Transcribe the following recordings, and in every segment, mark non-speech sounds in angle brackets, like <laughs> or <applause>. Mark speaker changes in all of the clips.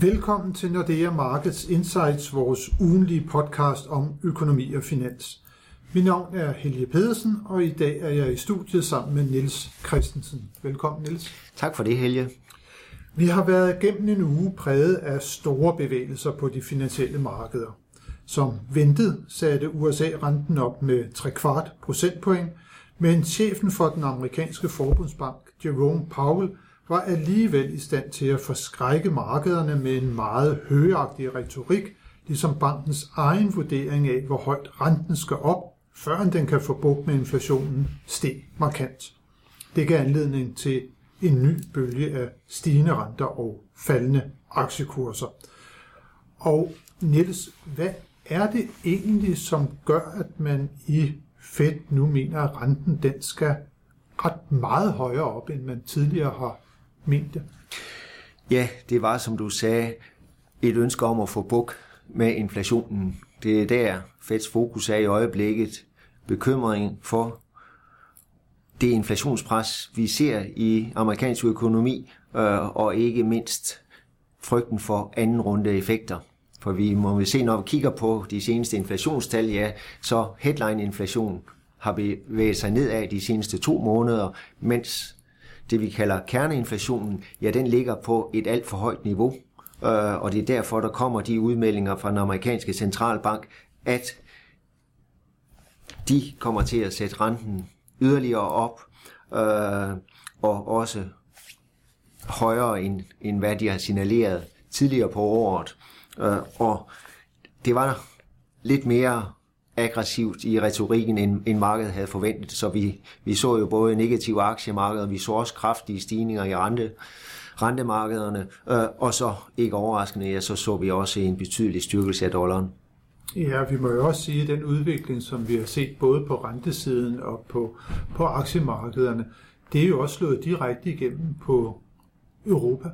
Speaker 1: Velkommen til Nordea Markets Insights, vores ugenlige podcast om økonomi og finans. Mit navn er Helge Pedersen, og i dag er jeg i studiet sammen med Niels Christensen. Velkommen, Niels.
Speaker 2: Tak for det, Helge.
Speaker 1: Vi har været gennem en uge præget af store bevægelser på de finansielle markeder. Som ventet satte USA renten op med 3 kvart procentpoint, men chefen for den amerikanske forbundsbank, Jerome Powell, var alligevel i stand til at forskrække markederne med en meget højagtig retorik, ligesom bankens egen vurdering af, hvor højt renten skal op, før den kan få bugt med inflationen, steg markant. Det gav anledning til en ny bølge af stigende renter og faldende aktiekurser. Og Niels, hvad er det egentlig, som gør, at man i Fed nu mener, at renten den skal ret meget højere op, end man tidligere har mente?
Speaker 2: Ja, det var, som du sagde, et ønske om at få buk med inflationen. Det er der, Feds fokus er i øjeblikket. Bekymring for det inflationspres, vi ser i amerikansk økonomi, øh, og ikke mindst frygten for anden runde effekter. For vi må vi se, når vi kigger på de seneste inflationstal, ja, så headline-inflation har bevæget sig nedad de seneste to måneder, mens det vi kalder kerneinflationen, ja, den ligger på et alt for højt niveau. Øh, og det er derfor, der kommer de udmeldinger fra den amerikanske centralbank, at de kommer til at sætte renten yderligere op, øh, og også højere end, end hvad de har signaleret tidligere på året. Øh, og det var lidt mere aggressivt i retorikken, end, end markedet havde forventet. Så vi, vi så jo både negative aktiemarkeder, vi så også kraftige stigninger i rente, rentemarkederne, øh, og så ikke overraskende, ja, så så vi også en betydelig styrkelse af dollaren.
Speaker 1: Ja, vi må jo også sige, at den udvikling, som vi har set både på rentesiden og på, på aktiemarkederne, det er jo også slået direkte igennem på Europa.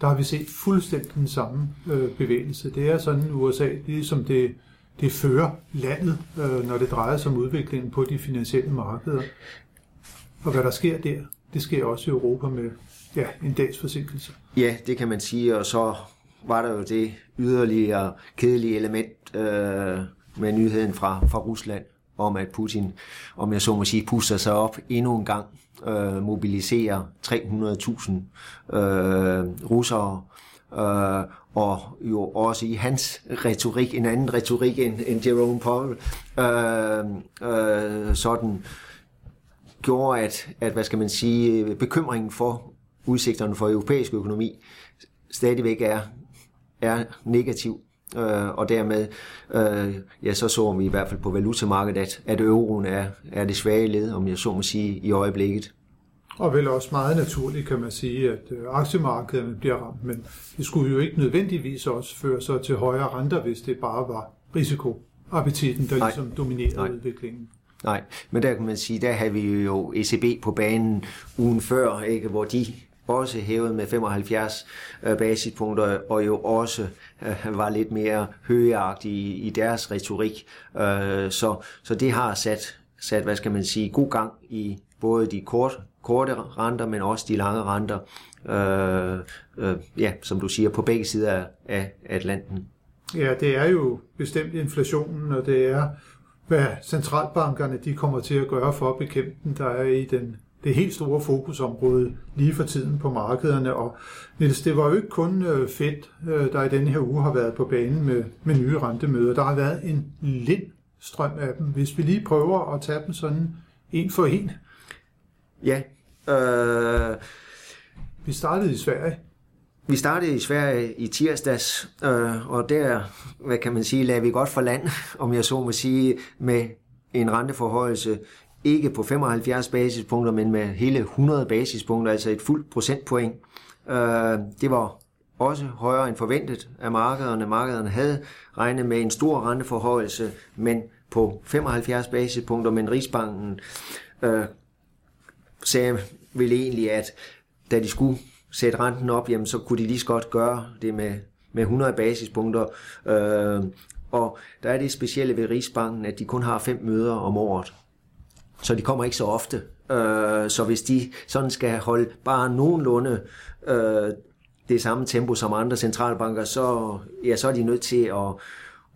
Speaker 1: Der har vi set fuldstændig den samme øh, bevægelse. Det er sådan, USA, ligesom det det fører landet, øh, når det drejer sig om udviklingen på de finansielle markeder. Og hvad der sker der, det sker også i Europa med ja, en dags forsinkelse.
Speaker 2: Ja, det kan man sige, og så var der jo det yderligere kedelige element øh, med nyheden fra, fra Rusland om, at Putin, om jeg så må sige, puster sig op endnu en gang, øh, mobiliserer 300.000 øh, russere, øh, øh, og jo også i hans retorik, en anden retorik end, end Jerome Powell, øh, øh, sådan gjorde, at, at, hvad skal man sige, bekymringen for udsigterne for europæisk økonomi stadigvæk er, er negativ. Øh, og dermed, øh, ja, så så vi i hvert fald på valutamarkedet, at, at euroen er, er det svage led, om jeg så må sige, i øjeblikket.
Speaker 1: Og vel også meget naturligt kan man sige, at øh, aktiemarkederne bliver ramt, men det skulle jo ikke nødvendigvis også føre sig til højere renter, hvis det bare var risikoappetitten, der Nej. ligesom dominerede Nej. udviklingen.
Speaker 2: Nej, men der kan man sige, der havde vi jo ECB på banen ugen før, ikke, hvor de også hævet med 75 øh, basispunkter, og jo også øh, var lidt mere højagtige i deres retorik. Øh, så, så det har sat, sat, hvad skal man sige, god gang i både de kort, korte renter, men også de lange renter, øh, øh, ja, som du siger, på begge sider af Atlanten.
Speaker 1: Ja, det er jo bestemt inflationen, og det er, hvad centralbankerne de kommer til at gøre for at bekæmpe den, der er i den det helt store fokusområde lige for tiden på markederne. Og Niels, det var jo ikke kun øh, fedt, øh, der i denne her uge har været på banen med, med nye rentemøder. Der har været en lind strøm af dem. Hvis vi lige prøver at tage dem sådan en for en,
Speaker 2: Ja. Øh,
Speaker 1: vi startede i Sverige.
Speaker 2: Vi startede i Sverige i tirsdags, øh, og der, hvad kan man sige, lagde vi godt for land, <laughs> om jeg så må sige, med en renteforhøjelse ikke på 75 basispunkter, men med hele 100 basispunkter, altså et fuldt procentpoint. Øh, det var også højere end forventet af markederne. Markederne havde regnet med en stor renteforhøjelse, men på 75 basispunkter, men Rigsbanken øh, sagde vel egentlig, at da de skulle sætte renten op, jamen, så kunne de lige så godt gøre det med, med 100 basispunkter. Øh, og der er det specielle ved Rigsbanken, at de kun har fem møder om året. Så de kommer ikke så ofte. Øh, så hvis de sådan skal holde bare nogenlunde øh, det samme tempo som andre centralbanker, så, ja, så er de nødt til at,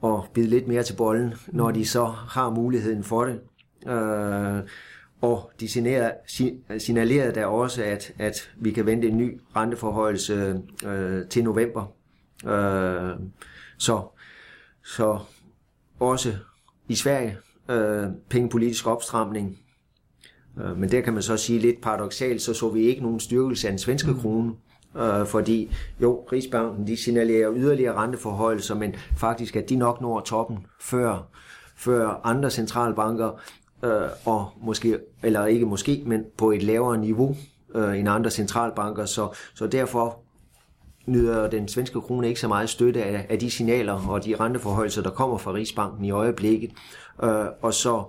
Speaker 2: at bide lidt mere til bolden, når de så har muligheden for det. Øh, og de signalerede der også, at, at vi kan vente en ny renteforhøjelse øh, til november. Øh, så, så også i Sverige øh, pengepolitisk opstramning. Øh, men der kan man så sige lidt paradoxalt, så så vi ikke nogen styrkelse af den svenske mm. krone. Øh, fordi jo, Rigsbanken de signalerer yderligere renteforhøjelser, men faktisk at de nok når toppen før, før andre centralbanker, øh, og måske, eller ikke måske, men på et lavere niveau øh, end andre centralbanker. Så, så derfor nyder den svenske krone ikke så meget støtte af, af de signaler og de renteforhøjelser, der kommer fra Rigsbanken i øjeblikket. Øh, og så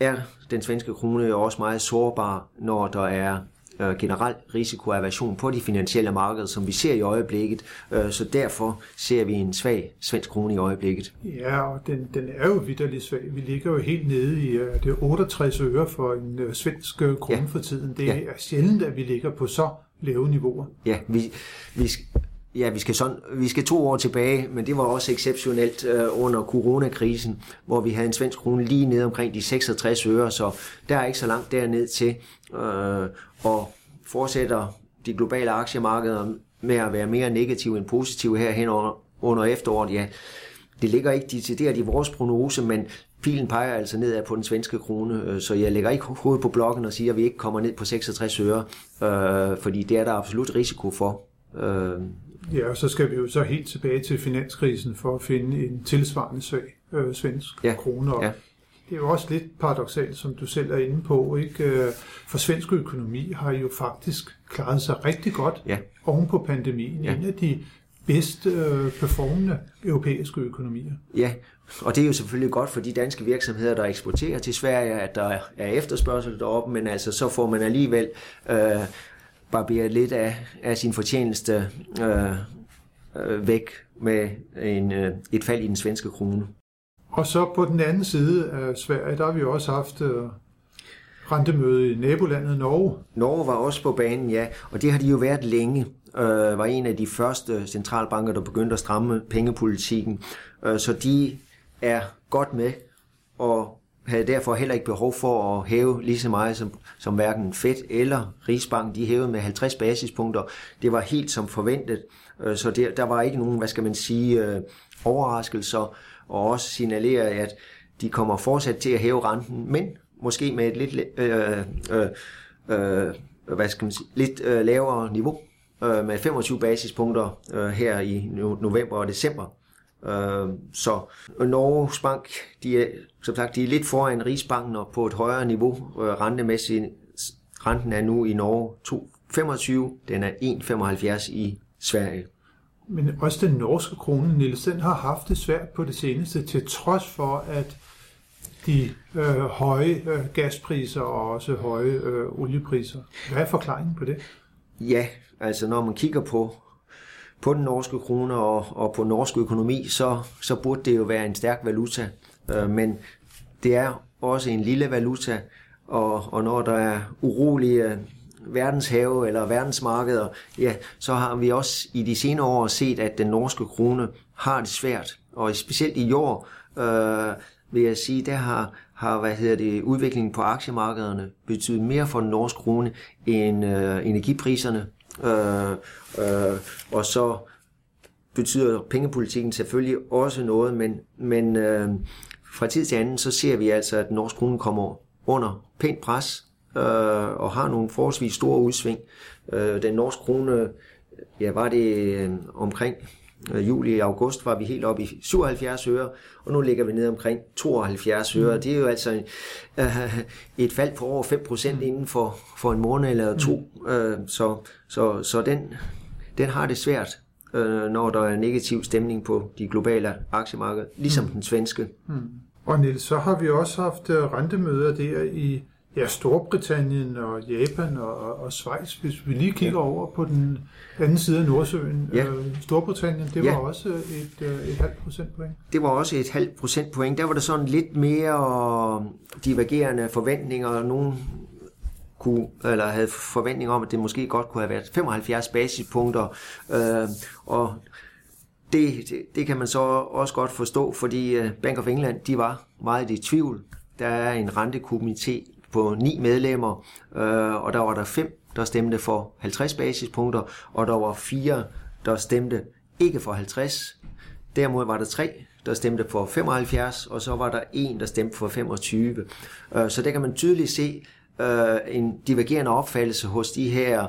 Speaker 2: er den svenske krone jo også meget sårbar, når der er øh, generel risikoaversion på de finansielle markeder, som vi ser i øjeblikket. Øh, så derfor ser vi en svag svensk krone i øjeblikket.
Speaker 1: Ja, og den, den er jo vidderligt svag. Vi ligger jo helt nede i uh, det 68 øre for en uh, svensk uh, krone ja. for tiden. Det ja. er sjældent, at vi ligger på så lave niveauer.
Speaker 2: Ja, vi, vi, ja, vi skal, sådan, vi skal to år tilbage, men det var også exceptionelt øh, under coronakrisen, hvor vi havde en svensk krone lige ned omkring de 66 øre, så der er ikke så langt derned til. Øh, og fortsætter de globale aktiemarkeder med at være mere negative end positive her hen under efteråret, ja, det ligger ikke decideret i vores prognose, men pilen peger altså nedad på den svenske krone, øh, så jeg lægger ikke hovedet på blokken og siger, at vi ikke kommer ned på 66 øre, øh, fordi det er der absolut risiko for.
Speaker 1: Øh. Ja, og så skal vi jo så helt tilbage til finanskrisen for at finde en tilsvarende svag øh, svensk ja. krone. Og ja. Det er jo også lidt paradoxalt, som du selv er inde på. Ikke? Øh, for svensk økonomi har jo faktisk klaret sig rigtig godt ja. oven på pandemien. Ja. En af de bedst øh, performende europæiske økonomier.
Speaker 2: Ja, og det er jo selvfølgelig godt for de danske virksomheder, der eksporterer til Sverige, at der er efterspørgsel deroppe, men altså så får man alligevel øh, barberet lidt af, af sin fortjeneste øh, øh, væk med en, øh, et fald i den svenske krone.
Speaker 1: Og så på den anden side af Sverige, der har vi også haft øh, rentemøde i nabolandet Norge.
Speaker 2: Norge var også på banen, ja, og det har de jo været længe. Øh, var en af de første centralbanker, der begyndte at stramme pengepolitikken. Øh, så de er godt med, og havde derfor heller ikke behov for at hæve lige så meget som, som hverken Fed eller Rigsbank. De hævede med 50 basispunkter. Det var helt som forventet, øh, så der, der var ikke nogen, hvad skal man sige, øh, overraskelser, og også signaleret, at de kommer fortsat til at hæve renten, men måske med et lidt, øh, øh, øh, hvad skal man sige, lidt øh, lavere niveau, øh, med 25 basispunkter øh, her i november og december. Øh, så Norges Bank, de er, som sagt, de er lidt foran Rigsbanken og på et højere niveau øh, rentemæssigt. Renten er nu i Norge 2,25, den er 1,75 i Sverige.
Speaker 1: Men også den norske krone, Niels, den har haft det svært på det seneste, til trods for, at de øh, høje øh, gaspriser og også høje øh, oliepriser. Hvad er forklaringen på det?
Speaker 2: Ja, altså når man kigger på, på den norske krone og, og på norsk økonomi, så, så burde det jo være en stærk valuta. Øh, men det er også en lille valuta, og, og når der er urolige øh, verdenshave eller verdensmarkeder, ja, så har vi også i de senere år set, at den norske krone har det svært. Og specielt i år, øh, vil jeg sige, der har, har hvad hedder det, udviklingen på aktiemarkederne betydet mere for den norske krone end øh, energipriserne. Øh, øh, og så betyder pengepolitikken selvfølgelig også noget, men, men øh, fra tid til anden, så ser vi altså, at norsk krone kommer under pænt pres, øh, og har nogle forholdsvis store udsving. Øh, den norske krone, ja, var det øh, omkring juli og august var vi helt oppe i 77 øre, og nu ligger vi ned omkring 72 øre. Mm. Det er jo altså øh, et fald på over 5% mm. inden for, for en måned eller to. Mm. Øh, så så, så den, den har det svært, øh, når der er negativ stemning på de globale aktiemarkeder, ligesom mm. den svenske. Mm.
Speaker 1: Og Niels, så har vi også haft øh, rentemøder der i ja, Storbritannien og Japan og, og Schweiz, hvis vi lige kigger ja. over på den anden side af Nordsøen. Ja. Øh, Storbritannien, det var ja. også et, øh, et halvt procentpoint.
Speaker 2: Det var også et halvt procentpoint. Der var der sådan lidt mere divergerende forventninger. Nogle kunne, eller havde forventning om, at det måske godt kunne have været 75 basispunkter. Øh, og det, det, det kan man så også godt forstå, fordi øh, Bank of England de var meget i tvivl. Der er en rentekomité på ni medlemmer, øh, og der var der fem, der stemte for 50 basispunkter, og der var fire, der stemte ikke for 50. Derimod var der tre, der stemte for 75, og så var der en, der stemte for 25. Øh, så der kan man tydeligt se øh, en divergerende opfattelse hos de her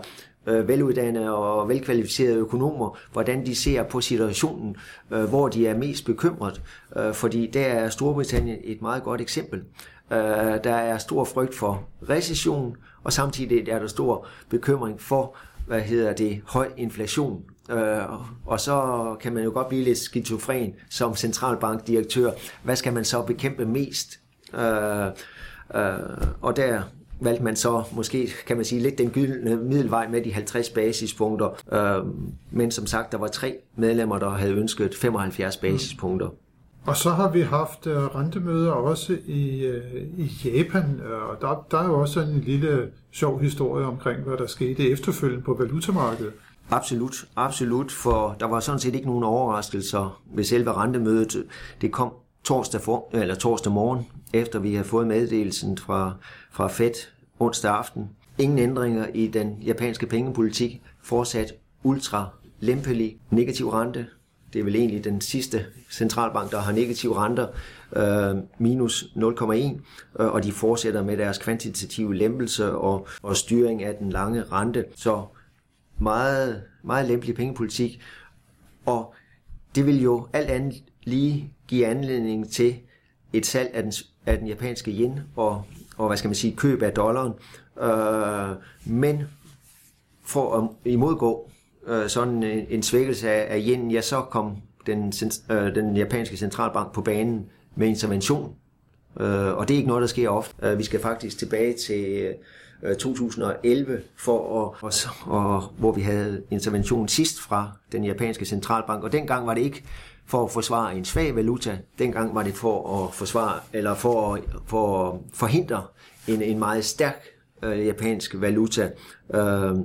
Speaker 2: øh, veluddannede og velkvalificerede økonomer, hvordan de ser på situationen, øh, hvor de er mest bekymret. Øh, fordi der er Storbritannien et meget godt eksempel. Øh, der er stor frygt for recession, og samtidig er der stor bekymring for, hvad hedder det, høj inflation. Øh, og så kan man jo godt blive lidt skizofren som centralbankdirektør. Hvad skal man så bekæmpe mest? Øh, øh, og der valgte man så måske, kan man sige, lidt den gyldne middelvej med de 50 basispunkter. Øh, men som sagt, der var tre medlemmer, der havde ønsket 75 basispunkter.
Speaker 1: Og så har vi haft uh, rentemøder også i, uh, i Japan, øh, og der, der er jo også en lille sjov historie omkring, hvad der skete efterfølgende på valutamarkedet.
Speaker 2: Absolut, absolut, for der var sådan set ikke nogen overraskelser ved selve rentemødet. Det kom torsdag, for, eller torsdag morgen, efter vi havde fået meddelelsen fra, fra Fed onsdag aften. Ingen ændringer i den japanske pengepolitik, fortsat ultra lempelig negativ rente. Det er vel egentlig den sidste centralbank, der har negative renter, øh, minus 0,1, øh, og de fortsætter med deres kvantitative lempelse og, og styring af den lange rente. Så meget, meget lempelig pengepolitik, og det vil jo alt andet lige give anledning til et salg af den, af den japanske yen og, og hvad skal man sige, køb af dollaren. Øh, men for at imodgå øh, sådan en, en svækkelse af, af yen, ja, så kom den, øh, den japanske centralbank på banen med intervention. Øh, og det er ikke noget, der sker ofte. Øh, vi skal faktisk tilbage til øh, 2011, for at, og, og, hvor vi havde intervention sidst fra den japanske centralbank. Og dengang var det ikke for at forsvare en svag valuta. Dengang var det for at forsvare eller for at, for at forhindre en, en meget stærk øh, japansk valuta. Øh,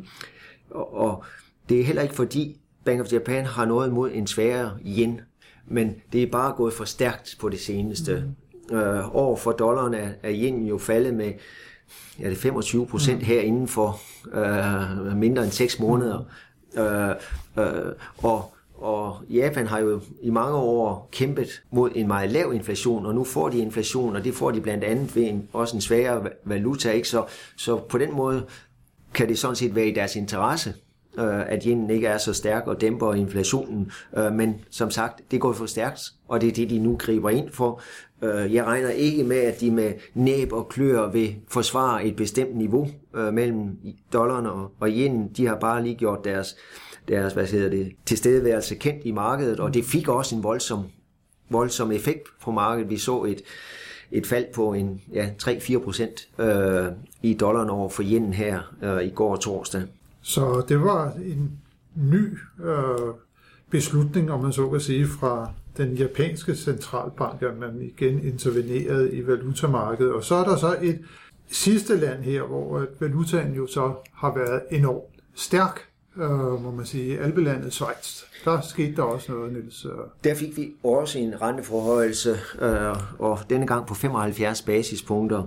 Speaker 2: og, og det er heller ikke fordi Bank of Japan har noget imod en sværere yen, men det er bare gået for stærkt på det seneste. Mm. Øh, over for dollaren er, er yen jo faldet med ja, det 25 procent mm. her inden for øh, mindre end 6 måneder. Øh, øh, og og Japan har jo i mange år kæmpet mod en meget lav inflation, og nu får de inflation, og det får de blandt andet ved en, også en svagere valuta. Ikke? Så, så på den måde kan det sådan set være i deres interesse, øh, at yenen ikke er så stærk og dæmper inflationen. Øh, men som sagt, det går for stærkt, og det er det, de nu griber ind for. Øh, jeg regner ikke med, at de med næb og klør vil forsvare et bestemt niveau øh, mellem dollaren og, og yenen. De har bare lige gjort deres, deres hvad hedder det, tilstedeværelse kendt i markedet, og det fik også en voldsom, voldsom effekt på markedet. Vi så et, et fald på en ja, 3-4 procent øh, i dollaren over for yenen her øh, i går torsdag.
Speaker 1: Så det var en ny øh, beslutning, om man så kan sige, fra den japanske centralbank, at man igen intervenerede i valutamarkedet. Og så er der så et sidste land her, hvor valutaen jo så har været enormt stærk, øh, må man sige, albelandet Schweiz. Der skete der også noget, Niels. Øh.
Speaker 2: Der fik vi også en renteforhøjelse, øh, og denne gang på 75 basispunkter.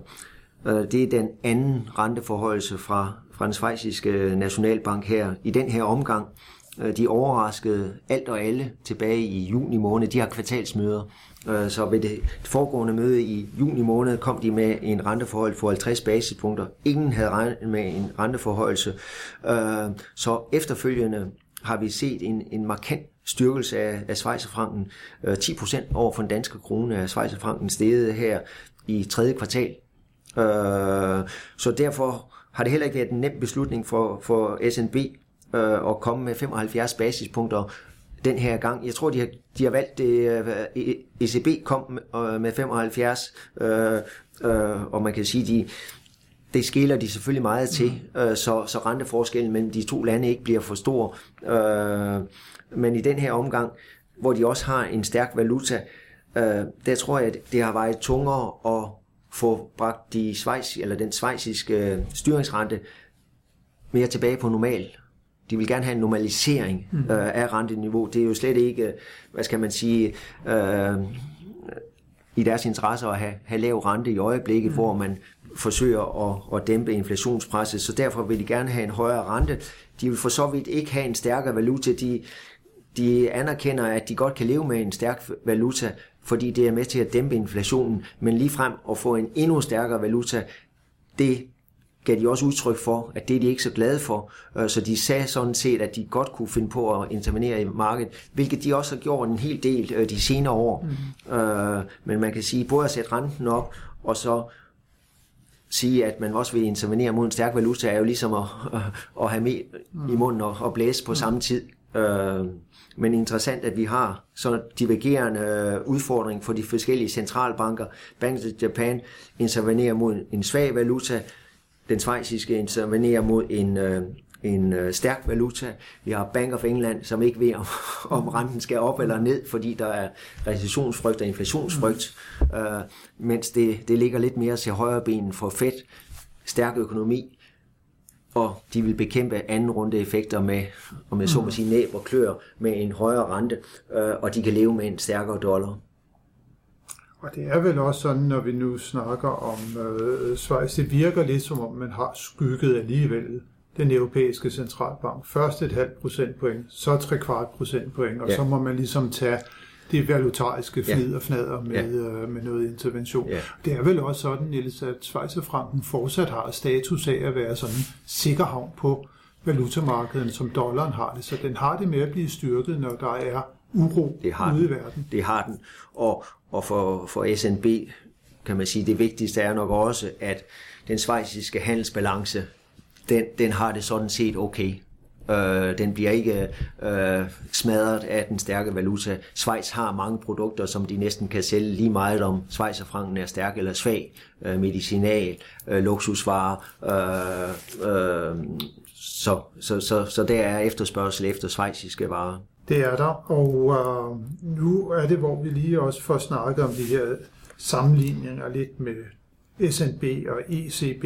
Speaker 2: Øh, det er den anden renteforhøjelse fra, fra den svejsiske nationalbank her i den her omgang. Øh, de overraskede alt og alle tilbage i juni måned. De har kvartalsmøder. Øh, så ved det foregående møde i juni måned kom de med en renteforhold for 50 basispunkter. Ingen havde regnet med en renteforhøjelse. Øh, så efterfølgende har vi set en, en markant styrkelse af, af Schweizerfranken. 10% over for den danske krone af Schweizerfranken steget her i tredje kvartal så derfor har det heller ikke været en nem beslutning for, for SNB øh, at komme med 75 basispunkter den her gang. Jeg tror, de har, de har valgt det. Øh, ECB kom med øh, 75, øh, øh, og man kan sige, de, det skiller de selvfølgelig meget til, øh, så, så renteforskellen mellem de to lande ikke bliver for stor. Øh, men i den her omgang, hvor de også har en stærk valuta, øh, der tror jeg, at det har vejet tungere at få bragt de Schweiz, eller den svejsiske styringsrente mere tilbage på normal. De vil gerne have en normalisering mm. øh, af renteniveau. Det er jo slet ikke, hvad skal man sige, øh, i deres interesse at have, have lav rente i øjeblikket, mm. hvor man forsøger at, at dæmpe inflationspresset, så derfor vil de gerne have en højere rente. De vil for så vidt ikke have en stærkere valuta. De, de anerkender, at de godt kan leve med en stærk valuta, fordi det er med til at dæmpe inflationen, men lige frem at få en endnu stærkere valuta, det gav de også udtryk for, at det er de ikke så glade for. Øh, så de sagde sådan set, at de godt kunne finde på at intervenere i markedet, hvilket de også har gjort en hel del øh, de senere år. Mm. Men man kan sige, både at sætte renten op, og så sige, at man også vil intervenere mod en stærk valuta, er jo ligesom at, at have med i munden og, og blæse på mm. samme tid. Men interessant, at vi har så divergerende udfordring for de forskellige centralbanker. Bank of Japan intervenerer mod en svag valuta, den svejsiske intervenerer mod en, øh, en øh, stærk valuta. Vi har Bank of England, som ikke ved, <laughs> om, om renten skal op eller ned, fordi der er recessionsfrygt og inflationsfrygt, øh, mens det, det ligger lidt mere til højre benen for Fed. Stærk økonomi, og de vil bekæmpe anden runde effekter med, om jeg så må sige, næb og klør med en højere rente, øh, og de kan leve med en stærkere dollar.
Speaker 1: Og det er vel også sådan, når vi nu snakker om øh, Schweiz, det virker lidt som om, man har skygget alligevel den europæiske centralbank. Først et halvt procentpoint, så tre kvart procentpoint, og ja. så må man ligesom tage det valutariske flid og fnader med, ja. øh, med noget intervention. Ja. Det er vel også sådan, Niels, at Schweizerfranken fortsat har status af at være sådan en sikker havn på valutamarkedet, som dollaren har det. Så den har det med at blive styrket, når der er uro det har ude
Speaker 2: den.
Speaker 1: i verden.
Speaker 2: Det har den. Og, og for, for SNB kan man sige, det vigtigste er nok også, at den svejsiske handelsbalance, den, den har det sådan set okay. Øh, den bliver ikke øh, smadret af den stærke valuta. Schweiz har mange produkter, som de næsten kan sælge lige meget om Schweizerfranken er stærk eller svag. Øh, medicinal, øh, luksusvarer. Øh, øh, så, så, så, så der er efterspørgsel efter schweiziske varer.
Speaker 1: Det er der, og øh, nu er det, hvor vi lige også får snakket om de her sammenligninger lidt med SNB og ECB,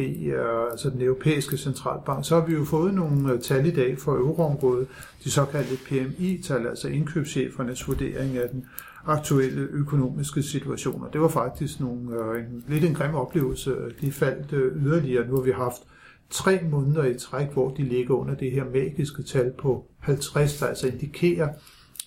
Speaker 1: altså den europæiske centralbank, så har vi jo fået nogle øh, tal i dag for euroområdet, de såkaldte PMI-tal, altså indkøbschefernes vurdering af den aktuelle økonomiske situation. Og det var faktisk nogle, øh, en, lidt en grim oplevelse. De faldt øh, yderligere. Nu har vi haft tre måneder i træk, hvor de ligger under det her magiske tal på 50, der altså indikerer,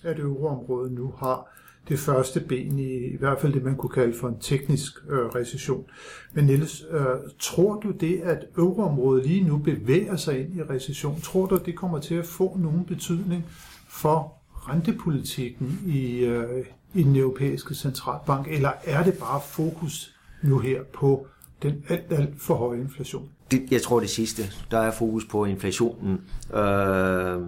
Speaker 1: at euroområdet nu har det første ben i, i hvert fald det, man kunne kalde for en teknisk øh, recession. Men Niels, øh, tror du det, at euroområdet lige nu bevæger sig ind i recession? Tror du, det kommer til at få nogen betydning for rentepolitikken i, øh, i den europæiske centralbank, eller er det bare fokus nu her på den alt, alt for høje inflation?
Speaker 2: Det, jeg tror det sidste. Der er fokus på inflationen. Øh,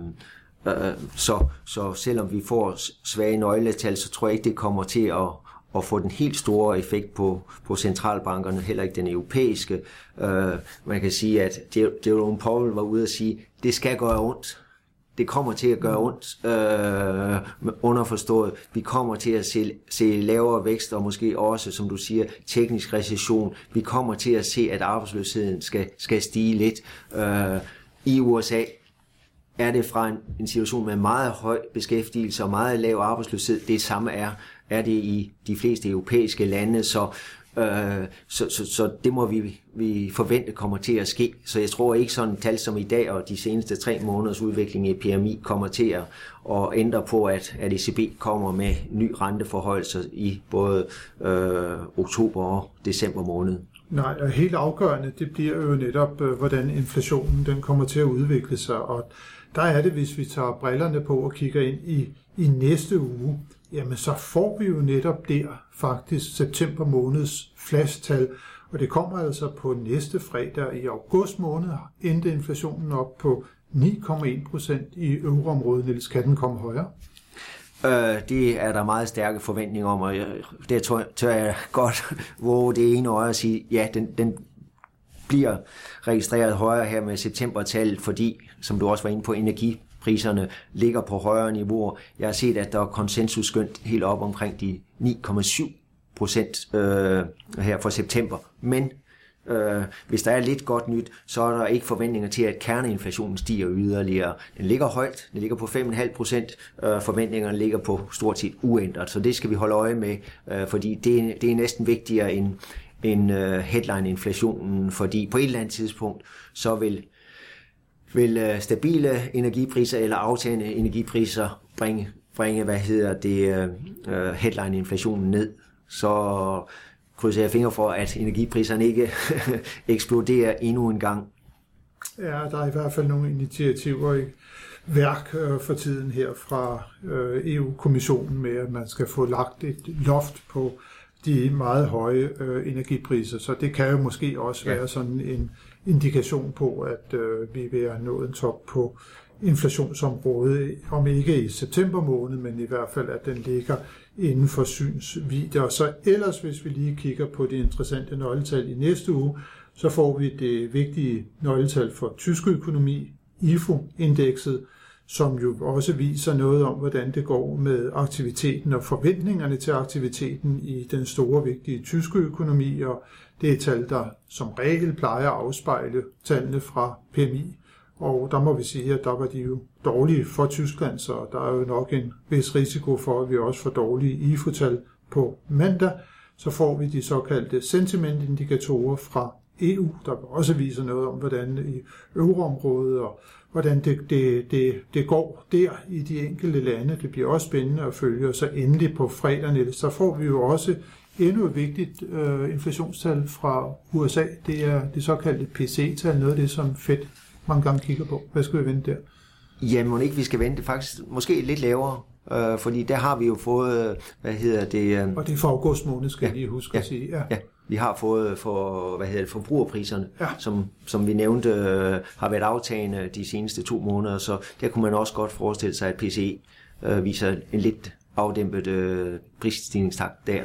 Speaker 2: så, så selvom vi får svage nøgletal, så tror jeg ikke, det kommer til at, at få den helt store effekt på, på centralbankerne, heller ikke den europæiske. Øh, man kan sige, at Jerome Powell var ude og sige, det skal gøre ondt det kommer til at gøre ondt, øh, underforstået. Vi kommer til at se, se lavere vækst, og måske også, som du siger, teknisk recession. Vi kommer til at se, at arbejdsløsheden skal, skal stige lidt. Øh, I USA er det fra en, en situation med meget høj beskæftigelse og meget lav arbejdsløshed. Det samme er, er det i de fleste europæiske lande, så Øh, så, så, så det må vi, vi forvente kommer til at ske. Så jeg tror ikke sådan tal som i dag og de seneste tre måneders udvikling i PMI kommer til at, at ændre på, at, at ECB kommer med ny renteforhold i både øh, oktober og december måned.
Speaker 1: Nej, og helt afgørende, det bliver jo netop, øh, hvordan inflationen den kommer til at udvikle sig. Og der er det, hvis vi tager brillerne på og kigger ind i, i næste uge, jamen så får vi jo netop der faktisk september måneds flashtal, og det kommer altså på næste fredag i august måned, endte inflationen op på 9,1 procent i euroområdet. Niels, kan den komme højere?
Speaker 2: Øh, det er der meget stærke forventninger om, og jeg, det tør, tør jeg godt <laughs> hvor det ene øje at sige, ja, den, den bliver registreret højere her med septembertallet, fordi, som du også var inde på, energipriserne ligger på højere niveauer. Jeg har set, at der er konsensus skønt helt op omkring de 9,7 procent øh, her for september. Men Øh, hvis der er lidt godt nyt, så er der ikke forventninger til, at kerneinflationen stiger yderligere. Den ligger højt, den ligger på 5,5 procent. Øh, forventningerne ligger på stort set uændret, så det skal vi holde øje med, øh, fordi det, det er næsten vigtigere end, end øh, headline-inflationen, fordi på et eller andet tidspunkt, så vil vil øh, stabile energipriser eller aftagende energipriser bringe, bringe hvad hedder det, øh, øh, headline-inflationen ned. Så krydser jeg fingre for, at energipriserne ikke <laughs> eksploderer endnu en gang.
Speaker 1: Ja, der er i hvert fald nogle initiativer i værk øh, for tiden her fra øh, EU-kommissionen med, at man skal få lagt et loft på de meget høje øh, energipriser. Så det kan jo måske også ja. være sådan en indikation på, at øh, vi er ved at nå en top på inflationsområdet, om ikke i september måned, men i hvert fald, at den ligger inden for synsvidde. Og så ellers, hvis vi lige kigger på det interessante nøgletal i næste uge, så får vi det vigtige nøgletal for tysk økonomi, IFO-indekset, som jo også viser noget om, hvordan det går med aktiviteten og forventningerne til aktiviteten i den store, vigtige tyske økonomi, og det er tal, der som regel plejer at afspejle tallene fra PMI. Og der må vi sige, at der var de jo dårlige for Tyskland, så der er jo nok en vis risiko for, at vi også får dårlige IFO-tal på mandag. Så får vi de såkaldte sentimentindikatorer fra EU, der også viser noget om, hvordan i euroområdet og hvordan det, det, det, det går der i de enkelte lande. Det bliver også spændende at følge, og så endelig på fredag, så får vi jo også endnu et vigtigt øh, inflationstal fra USA. Det er det såkaldte PC-tal, noget af det, som Fed mange gange kigger på. Hvad skal vi vente der?
Speaker 2: Ja, må ikke vi skal vente faktisk måske lidt lavere, øh, fordi der har vi jo fået, hvad hedder det...
Speaker 1: Øh, og det er for august måned, skal ja, jeg lige huske
Speaker 2: ja,
Speaker 1: at sige.
Speaker 2: Ja. ja, vi har fået for, hvad hedder det, forbrugerpriserne, ja. som, som vi nævnte, øh, har været aftagende de seneste to måneder, så der kunne man også godt forestille sig, at PCE øh, viser en lidt afdæmpet øh, prisstigningstakt der.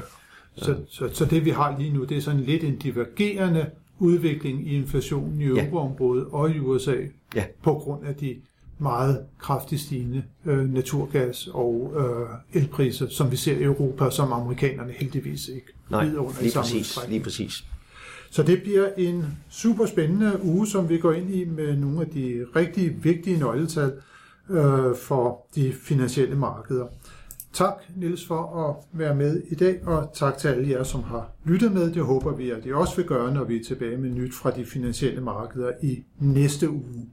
Speaker 1: Så, så, så det vi har lige nu, det er sådan lidt en divergerende udvikling i inflationen i euroområdet ja. og i USA ja. på grund af de meget kraftigt stigende øh, naturgas- og øh, elpriser, som vi ser i Europa, som amerikanerne heldigvis ikke
Speaker 2: Nej, lider under lige i præcis, lige præcis.
Speaker 1: Så det bliver en super spændende uge, som vi går ind i med nogle af de rigtig vigtige nøgletal øh, for de finansielle markeder. Tak, Nils, for at være med i dag, og tak til alle jer, som har lyttet med. Det håber vi, at I også vil gøre, når vi er tilbage med nyt fra de finansielle markeder i næste uge.